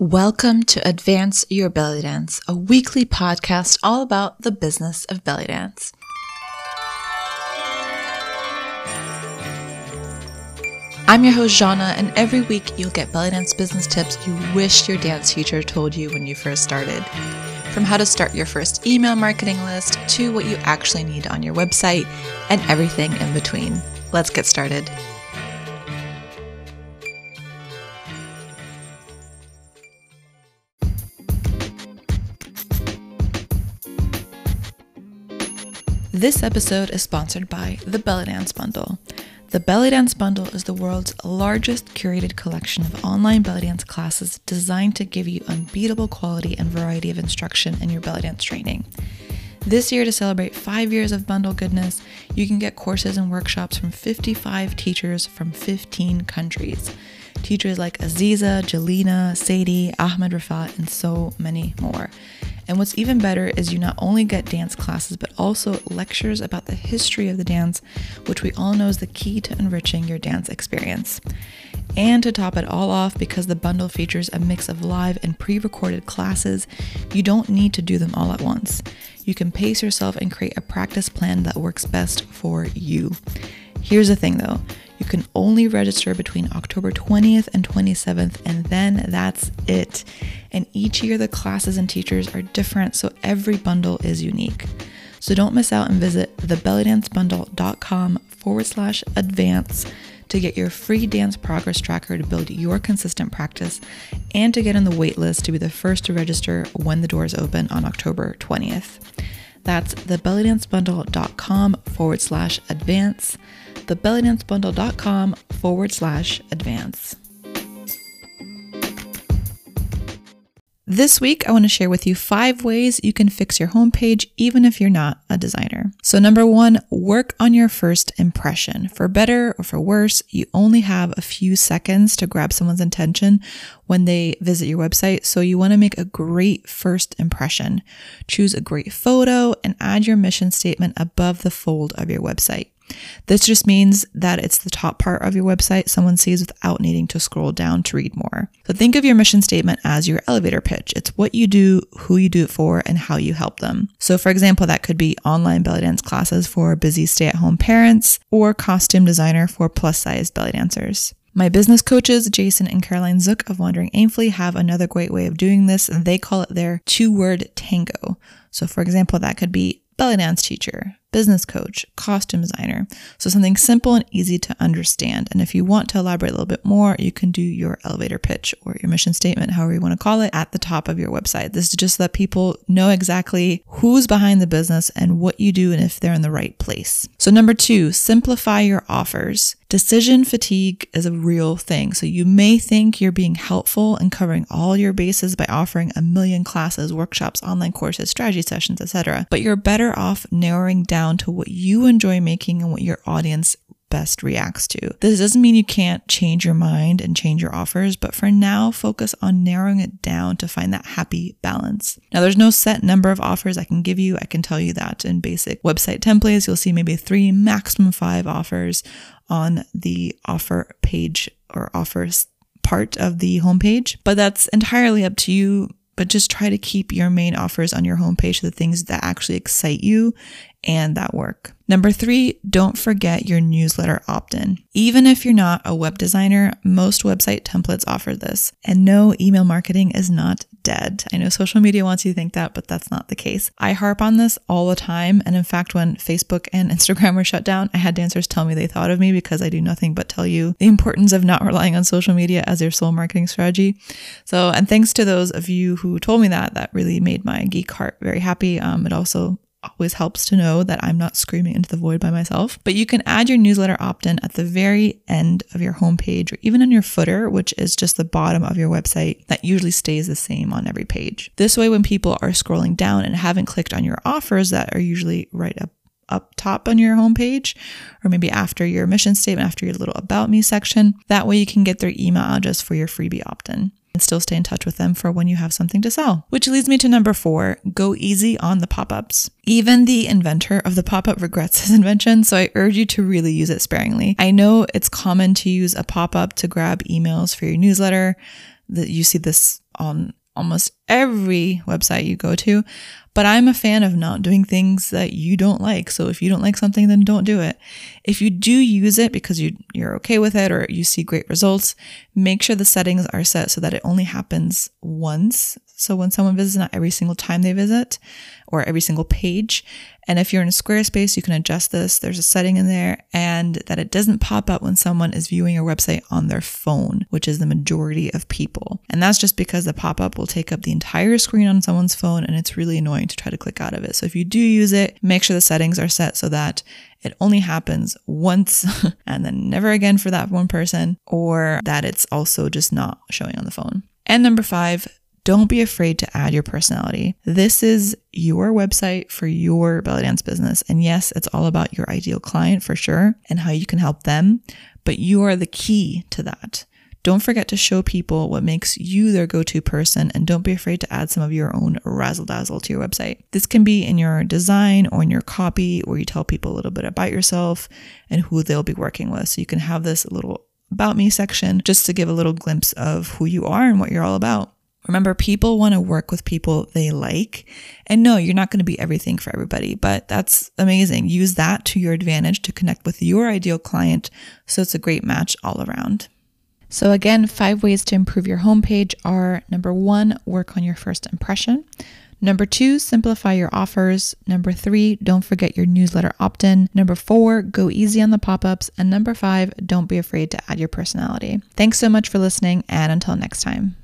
Welcome to Advance Your Belly Dance, a weekly podcast all about the business of belly dance. I'm your host, Jana, and every week you'll get belly dance business tips you wish your dance teacher told you when you first started. From how to start your first email marketing list to what you actually need on your website and everything in between. Let's get started. This episode is sponsored by the Belly Dance Bundle. The Belly Dance Bundle is the world's largest curated collection of online belly dance classes designed to give you unbeatable quality and variety of instruction in your belly dance training. This year, to celebrate five years of bundle goodness, you can get courses and workshops from 55 teachers from 15 countries. Teachers like Aziza, Jelena, Sadie, Ahmed Rafat, and so many more. And what's even better is you not only get dance classes, but also lectures about the history of the dance, which we all know is the key to enriching your dance experience. And to top it all off, because the bundle features a mix of live and pre recorded classes, you don't need to do them all at once. You can pace yourself and create a practice plan that works best for you. Here's the thing though you can only register between October 20th and 27th, and then that's it. And each year, the classes and teachers are different, so every bundle is unique. So don't miss out and visit thebellydancebundle.com forward slash advance to get your free dance progress tracker to build your consistent practice and to get on the waitlist to be the first to register when the doors open on October 20th. That's thebellydancebundle.com forward slash advance thebellydancebundle.com forward slash advance. This week, I want to share with you five ways you can fix your homepage even if you're not a designer. So, number one, work on your first impression. For better or for worse, you only have a few seconds to grab someone's attention when they visit your website. So, you want to make a great first impression. Choose a great photo and add your mission statement above the fold of your website. This just means that it's the top part of your website someone sees without needing to scroll down to read more. So think of your mission statement as your elevator pitch. It's what you do, who you do it for, and how you help them. So for example, that could be online belly dance classes for busy stay at home parents or costume designer for plus sized belly dancers. My business coaches, Jason and Caroline Zook of Wandering Aimfully, have another great way of doing this, they call it their two word tango. So, for example, that could be belly dance teacher, business coach, costume designer. So something simple and easy to understand. And if you want to elaborate a little bit more, you can do your elevator pitch or your mission statement, however you want to call it, at the top of your website. This is just so that people know exactly who's behind the business and what you do and if they're in the right place. So number two, simplify your offers. Decision fatigue is a real thing. So you may think you're being helpful and covering all your bases by offering a million classes, workshops, online courses, strategy sessions, etc. But you're better off narrowing down down to what you enjoy making and what your audience best reacts to. This doesn't mean you can't change your mind and change your offers, but for now, focus on narrowing it down to find that happy balance. Now, there's no set number of offers I can give you. I can tell you that in basic website templates, you'll see maybe three, maximum five offers on the offer page or offers part of the homepage, but that's entirely up to you but just try to keep your main offers on your homepage the things that actually excite you and that work. Number three, don't forget your newsletter opt in. Even if you're not a web designer, most website templates offer this. And no, email marketing is not dead. I know social media wants you to think that, but that's not the case. I harp on this all the time. And in fact, when Facebook and Instagram were shut down, I had dancers tell me they thought of me because I do nothing but tell you the importance of not relying on social media as your sole marketing strategy. So, and thanks to those of you who told me that, that really made my geek heart very happy. Um, it also always helps to know that I'm not screaming into the void by myself. But you can add your newsletter opt in at the very end of your homepage or even on your footer, which is just the bottom of your website that usually stays the same on every page. This way, when people are scrolling down and haven't clicked on your offers that are usually right up up top on your homepage, or maybe after your mission statement, after your little about me section. That way you can get their email address for your freebie opt in and still stay in touch with them for when you have something to sell. Which leads me to number four go easy on the pop ups. Even the inventor of the pop up regrets his invention, so I urge you to really use it sparingly. I know it's common to use a pop up to grab emails for your newsletter. that you see this on almost every website you go to, but I'm a fan of not doing things that you don't like. So if you don't like something, then don't do it. If you do use it because you, you're okay with it or you see great results, make sure the settings are set so that it only happens once. So when someone visits, not every single time they visit or every single page. And if you're in Squarespace, you can adjust this. There's a setting in there and that it doesn't pop up when someone is viewing your website on their phone, which is the majority of people. And that's just because the pop up will take up the entire screen on someone's phone and it's really annoying to try to click out of it. So if you do use it, make sure the settings are set so that it only happens once and then never again for that one person, or that it's also just not showing on the phone. And number five, don't be afraid to add your personality. This is your website for your belly dance business. And yes, it's all about your ideal client for sure and how you can help them, but you are the key to that. Don't forget to show people what makes you their go to person and don't be afraid to add some of your own razzle dazzle to your website. This can be in your design or in your copy, where you tell people a little bit about yourself and who they'll be working with. So you can have this little about me section just to give a little glimpse of who you are and what you're all about. Remember, people want to work with people they like. And no, you're not going to be everything for everybody, but that's amazing. Use that to your advantage to connect with your ideal client so it's a great match all around. So, again, five ways to improve your homepage are number one, work on your first impression. Number two, simplify your offers. Number three, don't forget your newsletter opt in. Number four, go easy on the pop ups. And number five, don't be afraid to add your personality. Thanks so much for listening, and until next time.